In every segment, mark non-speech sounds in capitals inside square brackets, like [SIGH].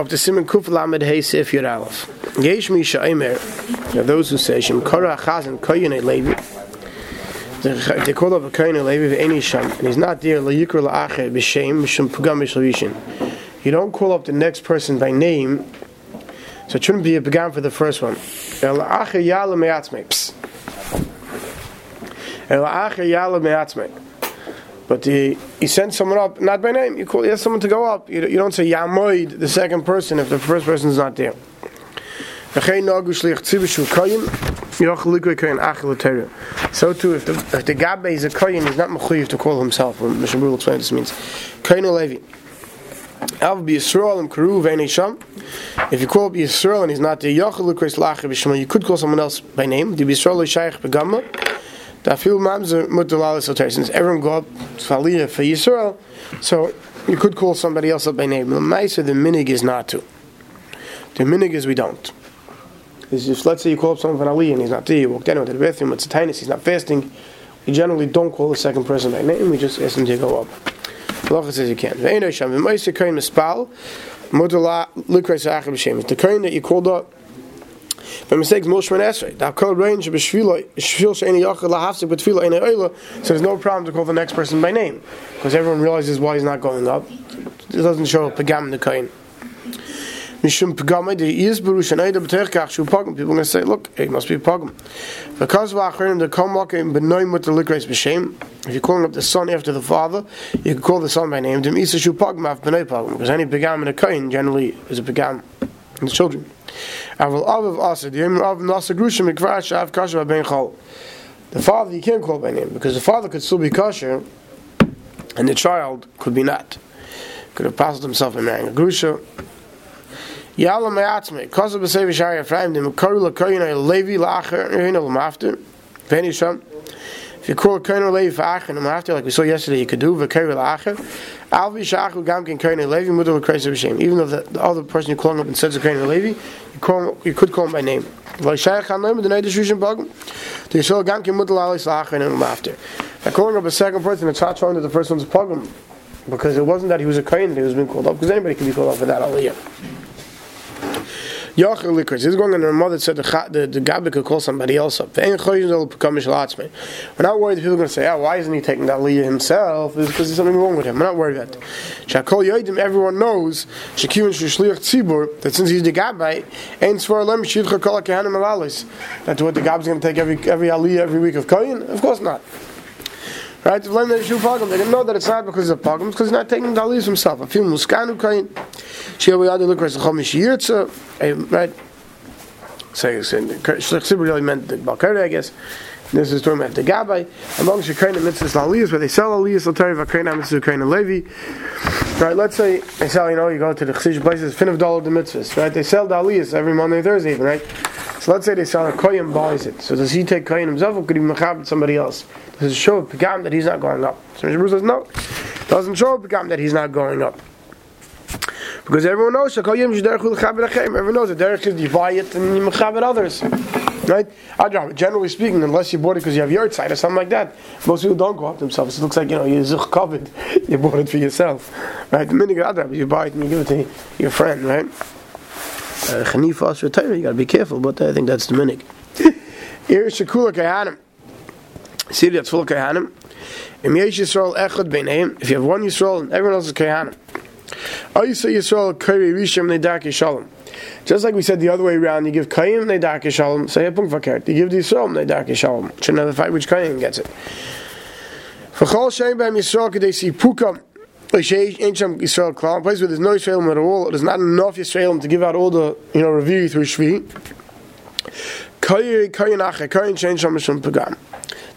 Up to Simon Kuf Lamed Hey Sif Yud Aleph. Yesh Mi Shaimer. Now those who say Shem Korah Chazan Koyin Levi. They call up a Koyin Levi V'Eni Sham, and he's not there. La Yikra La'acher B'Shem Mishum Pugam B'Shalishin. You don't call up the next person by name, so it shouldn't be a began for the first one. El La'acher Yala Me'atzmei. Psst. El La'acher Yala Me'atzmei. But he, he sends someone up, not by name. You call, he has someone to go up. You, you don't say Yamoid, the second person, if the first person is not there. So too, if the, if the Gabe is a Koyin, he's not Mechuyev to call himself. Mishnah will explain what this means. Koyin Levi. Av be Yisrael and Karu Sham. If you call up Yisrael and he's not there, you could call someone else by name. The Begama. Da fil mamzer mutalalis. Since everyone go up to Aliyah for Yisrael, so you could call somebody else up by name. The minig is not to. The minig is we don't. If let's say you call up someone from Aliyah and he's not there, you walk down to the bathroom, it's a tinus, he's not fasting. We generally don't call the second person by name. We just ask him to go up. Halacha says you can. Ve'enoi sham v'moisa kain mispal mutala lukreis achim b'shem. The kain that you called up mistakes Moshman Esrei. Now call range of Shvil Sheini Yachal Lahafsik but Tefillah Ein Oila. So there's no problem to call the next person by name because everyone realizes why he's not going up. It doesn't show a pagam in the kain. Mishum pagam the is barush and Eida b'terkach shu pagam. People to say, look, it must be pagam. Because of achirim the kamak in benoim with the likreis b'shem. If you're calling up the son after the father, you can call the son by name. Dem isa shu pagam af b'nei pagam. Because any pagam in the kain generally is a pagam in the children. The father you can't call by name because the father could still be kosher and the child could be not. Could have passed himself in marrying a Grusha. Yalla Me'atzme, Kosa B'Sevi Shari Ephraim, the Mekaru L'Koyina Levi L'Acher, Yerina L'Mafter, Veni Sham. If you call Koyina Levi Fa'acher, L'Mafter, like we saw yesterday, you could do V'Keri L'Acher. Alvi Shachu Gamkin Koyina Levi, Mudah L'Kreis B'Shem. Even though the, the other person you're calling up and says Koyina Levi, you, call, you could call him by name. V'Shayach HaNoim, the Neidah Shushin Bogam. The Yisrael Gamkin Mudah L'Alis L'Acher, and L'Mafter. By calling up a second person, it's not showing that the first one's a Pogam. Because it wasn't that he was a Koyin that he was being called up, because anybody can be called up for that Aliyah. Yachal Likers. He's going on her mother said the the, the Gabi could call somebody else up. We're not worried that people are going to say, oh, why isn't he taking that Leah himself? It's because there's something wrong with him. We're not worried about that. Shakol Yoidim, everyone knows Shakivin Shishliach Tzibur that since he's the Gabi, ain't Svar Lem Shidcha Kol. That's what the Gabi is going to take every every Aliyah every week of Koyin? Of course not. Right? To blame the issue pagam, they didn't know that it's not because of pagam, it's because he's not taking the aliyah himself. A few muskanu kain, shir we other look as a chomish yirtza, right? Say, Shlich Sibur really meant the Balkari, I guess. This is talking about the Gabbai. Among Shekrein and Mitzvahs Aliyahs, where they sell Aliyahs, Latari, Vakrein, Mitzvah, Krein, and Levi. Right, let's say they sell, you know, you go to the Chesish places, fin of dollar the mitzvahs, right? They sell the every Monday and Thursday, even, right? So let's say they sell a Koyim buys it. So does he take Koyim himself or could he mechabit somebody else? Does it show Pagam that he's not going up? So. Bruce says, no. Doesn't show Pagam that he's not going up. Because everyone knows Everyone knows that Derek is you buy it and you mechabit others. Right? Adrab, generally speaking, unless you bought it because you have your side or something like that, most people don't go up themselves. It looks like you know you're zuch covered. [LAUGHS] You bought it for yourself, right? The minute you buy it and you give it to your friend, right? Chanifas uh, you got to be careful, but I think that's the minute. [LAUGHS] Here is Shakula Kahanim. See that's full of Kahanim. Im Yesh Yisrael Echad Beinayim. If you have one Yisrael, everyone else is Kahanim. Oh, you say Yisrael Kari Rishim Nedak Shalom. Just like we said the other way around, you give Kayim Nedak Shalom, say a Punk Fakert. You give the Yisrael Nedak Shalom. Should never fight which Kayim gets it. For Chol Shem Bam Yisrael, could they Pukam? Ancient Yisrael Klal, place where there's no Yisraelim at all, there's not enough Yisraelim to give out all the you know review through Shvi.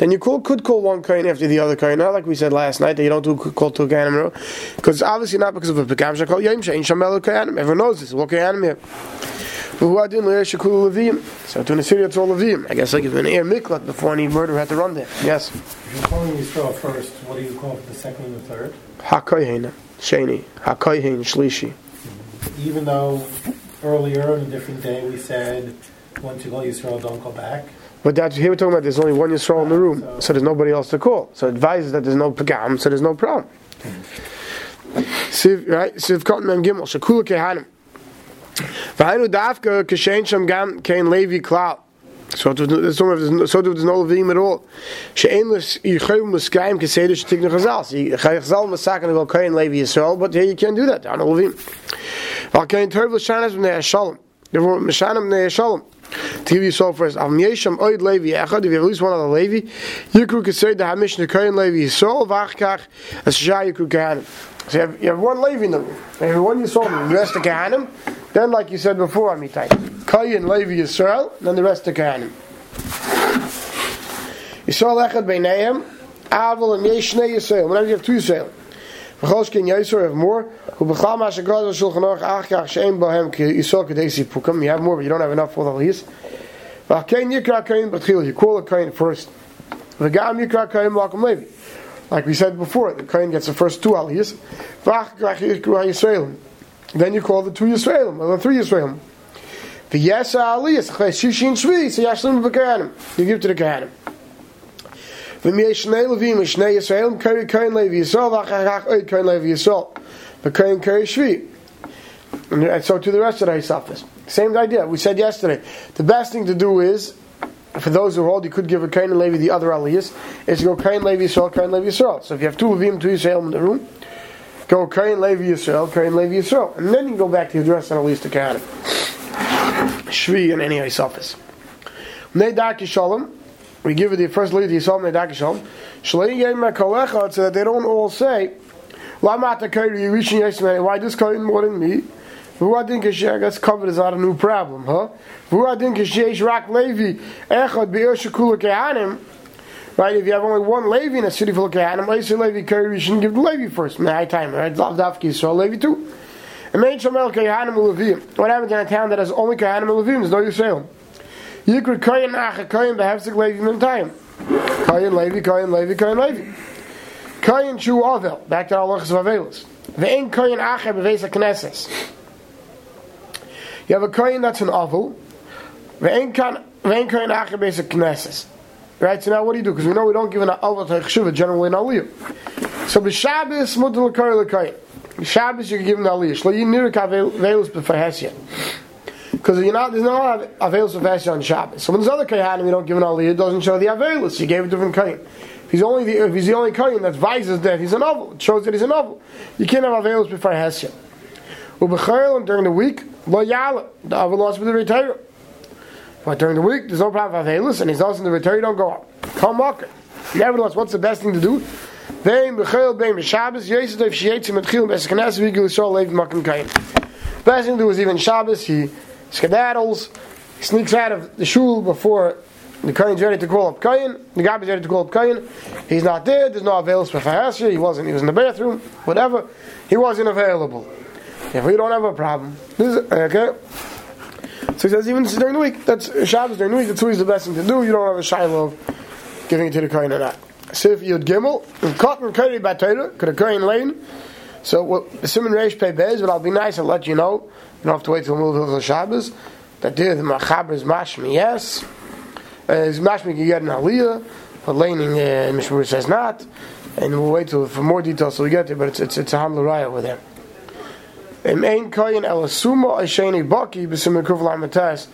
Then you call, could call one kain after the other kain, not like we said last night that you don't do call two kainim because obviously not because of a pekam. Shakol yom shein shamelu kainim. Everyone knows this. What kainim here? So to Assyria, it's all Levim. I guess like if an air miklat before any murder had to run there. Yes. If you're calling Yisrael first, what do you call for the second and the third? Hakoyhin, Sheni, Hakoyhin, Shlishi. Even though earlier on a different day we said, once you call Yisrael, don't go back. But that's here we're talking about. There's only one Yisrael in the room, so, there's nobody else to call. So it advises that there's no pagam, so there's no problem. Siv, right? Siv Kot Mem Gimel Shakula Kehanim. V'hainu dafka kashen sham gam kein levi klal. So to there's no no levim at all. She'en yichayim l'skayim keseder shetik nechazal. So chazal masakan will kein levi Yisrael, but here you can't do that. On levim. Val kein terv l'shanas b'nei shalom. Therefore, Meshanim b'nei shalom. To give you so first, Av Yesham Oid Levi Echad, if you least one other Levi, Yikru could say the Hamish Nekayin Levi Yisrael, Vachkach, as Shah Yikru Kahanim. So you have, you have one Levi in the room. And you have one Yisrael, the rest of Kahanim, then like you said before, Amitai, Kayin Levi Yisrael, then the rest of Kahanim. Yisrael Echad Beinayim, Aval and Yeshnei Yisrael. Whenever you have two Yisrael. V'choskin Yisrael have more. Who b'chal ma shegrad shulchan aruch achkach she'en bohem ki Yisrael kadesi pukam. You have more, but you don't have enough for the list. V'akein yikra kain b'tchil. You call a kain first. V'gam yikra kain lakum levi. Like we said before, the kain gets the first two aliyahs. V'achkach yikra Yisraelim. Then you call the two Yisraelim, or the three Yisraelim. V'yesa aliyahs, shishin shvi, so yashlim b'kahanim. You give to the kahanim. V'miyeh shnei levim, shnei Yisraelim, kari kain levi Yisrael, v'achach oid kain levi Yisrael. V'kain kari shvi. And so to the rest of the Hisafis. Same idea. We said yesterday. The best thing to do is, for those who hold, you could give a Kain Levi the other aliyahs, is to go Kain, Levi, Yisrael, Kain, Levi, Yisrael. So if you have two Levim, two Yisrael in the room, go Kain, Levi, Yisrael, Kain, Levi, Yisrael. And then you go back to the rest of the aliyahs to Kain. Shvi and any Hisafis. Nedak Shalom. We give it the first lead, Yisrael, Nedak Shalom. Shalei Yem Kolechot, so that they don't all say, Why this Kain more than me? Vuadin Kasher gets covered is not a new problem, huh? Vuadin Kasher Rak Levi Echad Be'er Shekula Kehanim. Right, if you have only one Levi in a city full of Kehanim, Levi Levi Kari, you shouldn't give the Levi first. My time, right? Lav Dafki, so Levi too. And main Shamel Kehanim Levim. What happens in a town that has only Kehanim Levim? There's no Yisrael. Yikra Kayin Acha Kayin Behefzik Levi in time. Kayin Levi, Kayin Levi, Kayin Levi. Kayin Shu Avel. Back to our Lachas of Avelis. Ve'en Kayin Acha Bevesa Knesses. You have a kohen that's an oval. Ve'en kohen acher beis a knesses. Right, so now what do you do? Because we know we don't give an oval to chshuva generally in aliyah. So b'Shabbos mutar l'kohen l'kohen. Shabbos you can give the aliyah. Shlo yinirik avelus b'fahesya. Because you're not, there's no avelus b'fahesya on Shabbos. So when there's other kohanim you don't give an aliyah, it doesn't show the avelus. You gave a different kohen. If he's only the, if he's the only kohen that vises that he's a novel, it shows that he's a novel. You can't have avelus b'fahesya. Ubechayel during the week, lo yala, the Avil lost with the retire. But during the week, there's no problem with Avelus, and he's also in the retire, don't go up. Come market. Nevertheless, what's the best thing to do? Vein bechayel bein b'Shabbos, Yesod if sheyetzim etchil b'Eskenes v'igul Yisrael lev makim kayin. Best thing to do is even Shabbos, he skedaddles, he sneaks out of the shul before the Kain's ready to call up Kain, the Gabby's ready to call up Kain, he's not there, there's no Avelus for Fahasya, he wasn't, he was in the bathroom, whatever, he wasn't available. If we don't have a problem, this is, okay. So he says even during the week, that's Shabbos during the week. That's always the best thing to do. You don't have a shiloh of giving it to the kohen or not. So if you'd gimel cotton curry batera could a kohen lane. So simon reish pay bez, but I'll be nice and let you know. You don't have to wait till the Shabbos. That there the machaber is mashmi yes. Uh, mashmi can get an aliyah, but laning uh, Mishmur says not. And we'll wait till for more details so we get there. But it's it's it's a hamlaraya over there. Im ein koyin el asuma baki b'sim matas.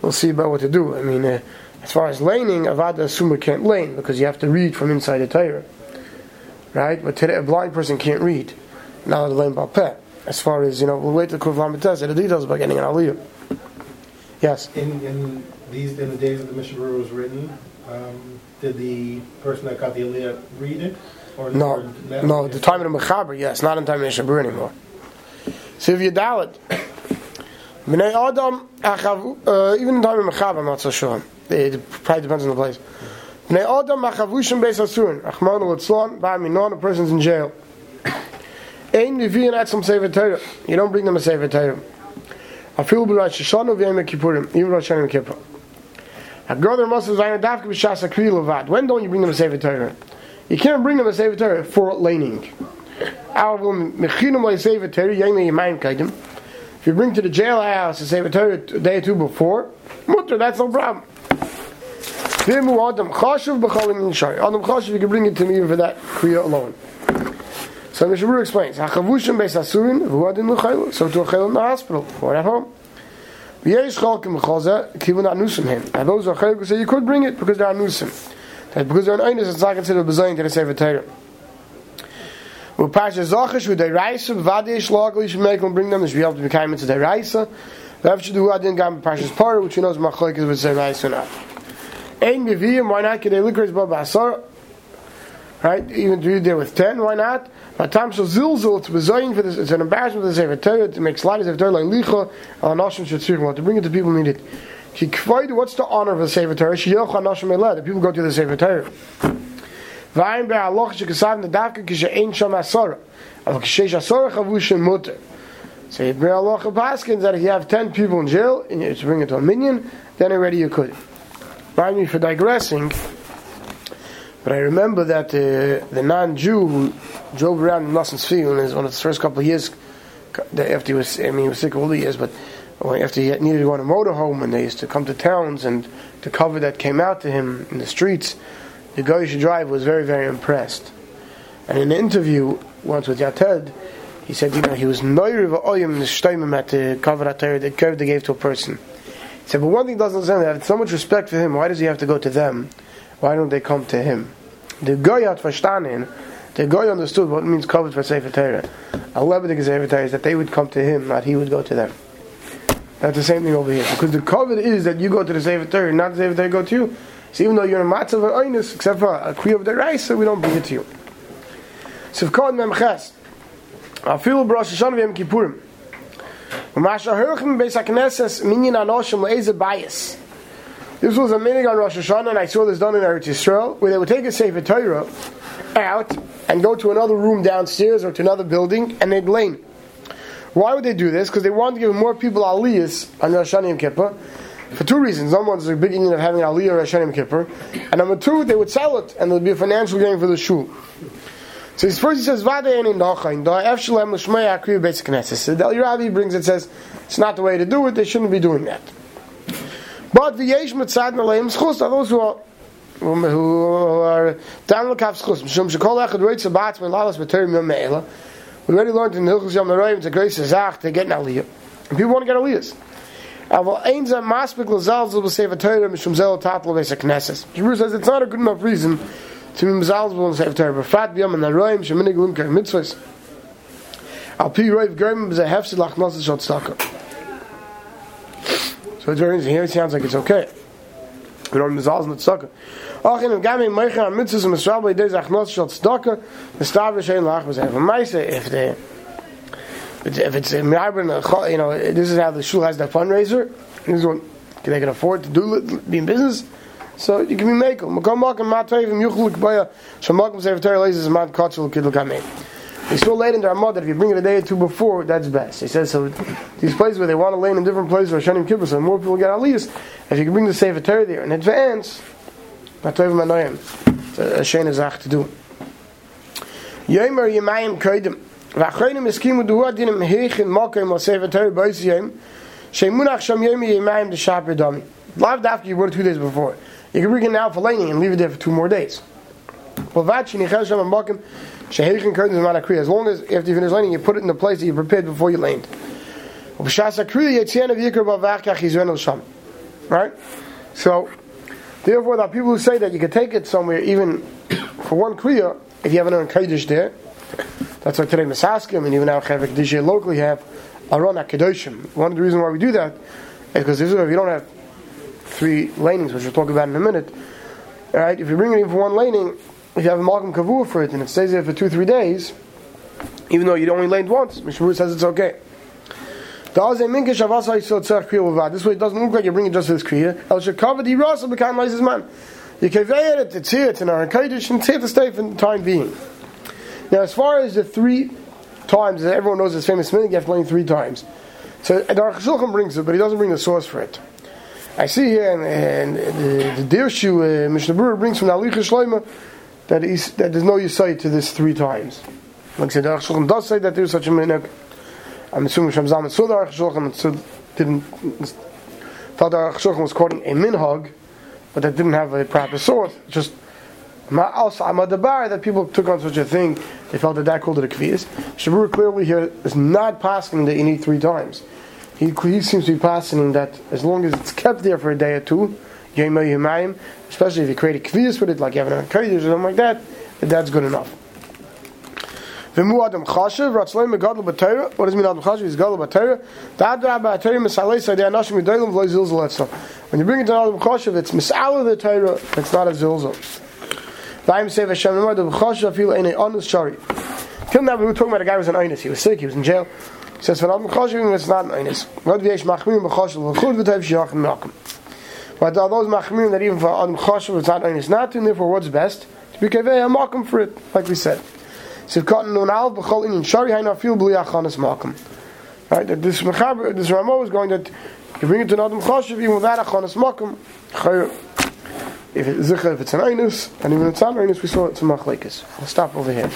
We'll see about what to do. I mean, uh, as far as laning, avada asuma can't lane because you have to read from inside the Torah, right? But today a blind person can't read. Now the lane balpeh. As far as you know, we'll wait till kuvlam matas. The details about getting an aliyah. Yes. In, in these in the days that the Mishnah was written, um, did the person that got the aliyah read it? Or No, or no. The time of the mechaber, yes, not in time of Shabur anymore. Siv Yadalit. Bnei Adam, uh, even in time of mechaber, I'm not so sure. It probably depends on the place. Bnei Adam machavushim beis asurin. Achmanu litzlon, ba'aminon, a person's in jail. Ein vivian etzim sefer Torah. You don't bring them a sefer Torah. Afil b'Rosh Hashanah v'yom Kippurim, even Rosh Hashanah and Kippur. A brother must have zayin dafka b'shas akri levad. When don't you bring them a sefer Torah? You can't bring them a sefer Torah for laning. If you bring to the jailhouse a sefer Torah a day or two before, mutter, that's no problem. Adam chashuv, you can bring it to me for that kriya alone. So the Mishabur explains, Hachavushim beis asurin, v'uadin l'chaylu, so to a chaylu in the hospital, or at home. V'yesh chalkim b'choza, kivun anusim him. And those are chayim who say you could bring it because they're anusim. That because they're an einus, it's not considered bezayin to the Sefer Torah. Upasha zachish with the yesh lagli, you should make them bring them, they should be able to become into the reisa. Rav should do adin gam Parshas Parah, which he knows machlok is with the reisa or not. Ein miviyim, why not? Can they liquor his baba asar? Right? Even to read there with ten, why not? Time so zilzul, it's bezayin for this, it's an embarrassment to the Sefer Torah, to make sliders of Torah like licha, al anashim shetzirchim, to bring it to people who need it. Ki kvoid, what's the honor of the Sefer Torah? Shiyelch anashim eled, the people go to the Sefer Torah. Vayim be'aloch shekasav nedavka kishe ein sham asara. Al kishe asara chavushin mutter. So you bring Allah Paskins that if you have 10 people in jail and you bring it to a minyan, then already you could. Mind me for digressing, but I remember that uh, the non Jew who drove around in Nosson Field in one of the first couple of years, after he was, I mean, he was sick all the years, but after he needed to go on a motorhome and they used to come to towns and the cover that came out to him in the streets, the should drive was very, very impressed. And in an interview once with Yated, he said, you know, he was noiriv oyim the shtoimim at the cover curve they gave to a person. He said, but one thing doesn't understand, they have so much respect for him, why does he have to go to them? Why don't they come to him? The guy had verstanden, the guy understood what means covered for Sefer Torah. A Lebedik Sefer Torah is that they would come to him, not he would go to them. That's the same thing over here. Because the covet is that you go to the Sefer Torah, not the Sefer Torah go to you. So even though you're a matzav of oinus, except for a kriya of the rice, so we don't bring it to you. So Sivkot Memches. Afilu Rosh Hashanah v'Yom Kippurim. U'masha herchim beis HaKnesses minyan anoshim le'eze bias. This was a meeting on Rosh Hashanah, and I saw this done in Eretz Yisrael, where they would take a Sefer Torah out and go to another room downstairs or to another building, and they'd lane. Why would they do this? Because they wanted to give more people aliyahs on Rosh Hashanah Yom Kippur. For two reasons. Number one, there's a big union of having aliyah on Rosh Hashanah Yom Kippur. And number two, they would sell it, and there would be a financial gain for the shul. So first he says, Vade in Nachain, da Efshalem Lishmei Akriya Beis Knesset. So the Rabbi brings it, says, it's not the way to do it, they shouldn't be doing that. But the Yesh Mitzad Naleim Schus, are those who are who are down the kaf schus shum shkol echad roitz abat min lalas beter yom meila we already learned in Hilchus Yom Narayim it's grace zach to get an aliyah. And people want to get aliyahs. Aval ein zeh maspik lazal zul b'sefer Torah mishum zel tatlo beis ha-knesses. Hebrew says it's not a good enough reason to be mizalzbul in sefer Torah. But fat b'yom Narayim sheminig lim kar mitzvahs. Al pi roiv germ b'zeh hefsid lach nosas shot tzaka so it's very interesting here it sounds like it's okay we don't mizalz in the tzaka Ach in dem gamen meicher am mitzvos im Israel bei deze achnos shot tzedakah, the star shein lach was even meise if the if it's in Marbin, you know, this is how the shul has that fundraiser. This is what they can afford to do be in business. So you can be makel. Makom makom mat tvevim yuchlu kbaya. Shamakom sefer Torah lezes mat kotzel kidl kamein. They still late in their mud that if you bring it a day or two before, that's best. He says so. These places where they want to lay in different places or Shanim Kippur, so more people get aliyahs. If you can bring the sefer Torah there in advance, It's a shayna zach to do. Yomer Yemayim Kodim. V'achronim eskimu duhu adinim heichin mokim al Torah bois yom. Shemunach sham yomer Yemayim the shaper dami. Lav after you wrote two days before. You can bring it now for laning and leave it there for two more days. Well, vachi nichel sham mokim sheheichin kodim zman akriya. As long as after you finish laning, you put it in the place that you prepared before you laned. Right? So, Therefore, there are people who say that you can take it somewhere, even [COUGHS] for one kriya, if you have an Kaddish there. That's why today Masaskim and even now Chavik locally have Aron HaKadoshim. One of the reasons why we do that is because if you don't have three lanings, which we'll talk about in a minute, all right, if you bring it in for one laning, if you have a Malcolm Kavur for it and it stays there for two, three days, even though you only laned once, Mishmur says it's okay. This way it doesn't look like you're bringing just this kriya. You convey it, it's here, it's in our Kaddish, and it's to stay for the time being. Now, as far as the three times, that everyone knows this famous minute, you have to learn three times. So the Aruch Shulchan brings it, but he doesn't bring the source for it. I see here, and, and the, the Dirshu, uh, Mishnah brings from the Halichos Shloima that, is, that there's no yisai to this three times. Like I said, Aruch Shulchan does say that there's such a minute. I'm assuming Shem Zalman saw the Aruch Shulchan and didn't thought the Aruch Shulchan was quoting a minhag, but that didn't have a proper source. Just Amadabar that people took on such a thing, they felt that that called it a kvias. Shabur clearly here is not passing that you need three times. he, he seems to be passing that as long as it's kept there for a day or two, especially if you create a kvias with it, like you have an kodesh or something like that, that's good enough. V'mu adam ratzleim megadol b'teira. What does mean adam chashav? He's gadol b'teira. Misalei sadei anashim v'loi. When you bring it to adam chashav, it's misala the teira, it's not a zilzal. V'ayim sev Hashem, no adam chashav, feel eine honest shari. Till now we were talking about a guy who was an einus. He was sick, he was in jail. He says, "When adam chashav, it's not an. What v'yesh machmir b'chashav, v'chud. But are those machmir that even for adam chashav, it's not einus not and therefore what's best? To be kaveh, a makim for it, like we said. So cotton nun al b'chol in shari hayna feel bli makom. Right, that this mechaber, this Ramo is going that you bring it to another choshev even without achanas makom. If it's zicha, if it's an einus, and even if it's not an einus, we saw it's a machlekes. I'll stop over here.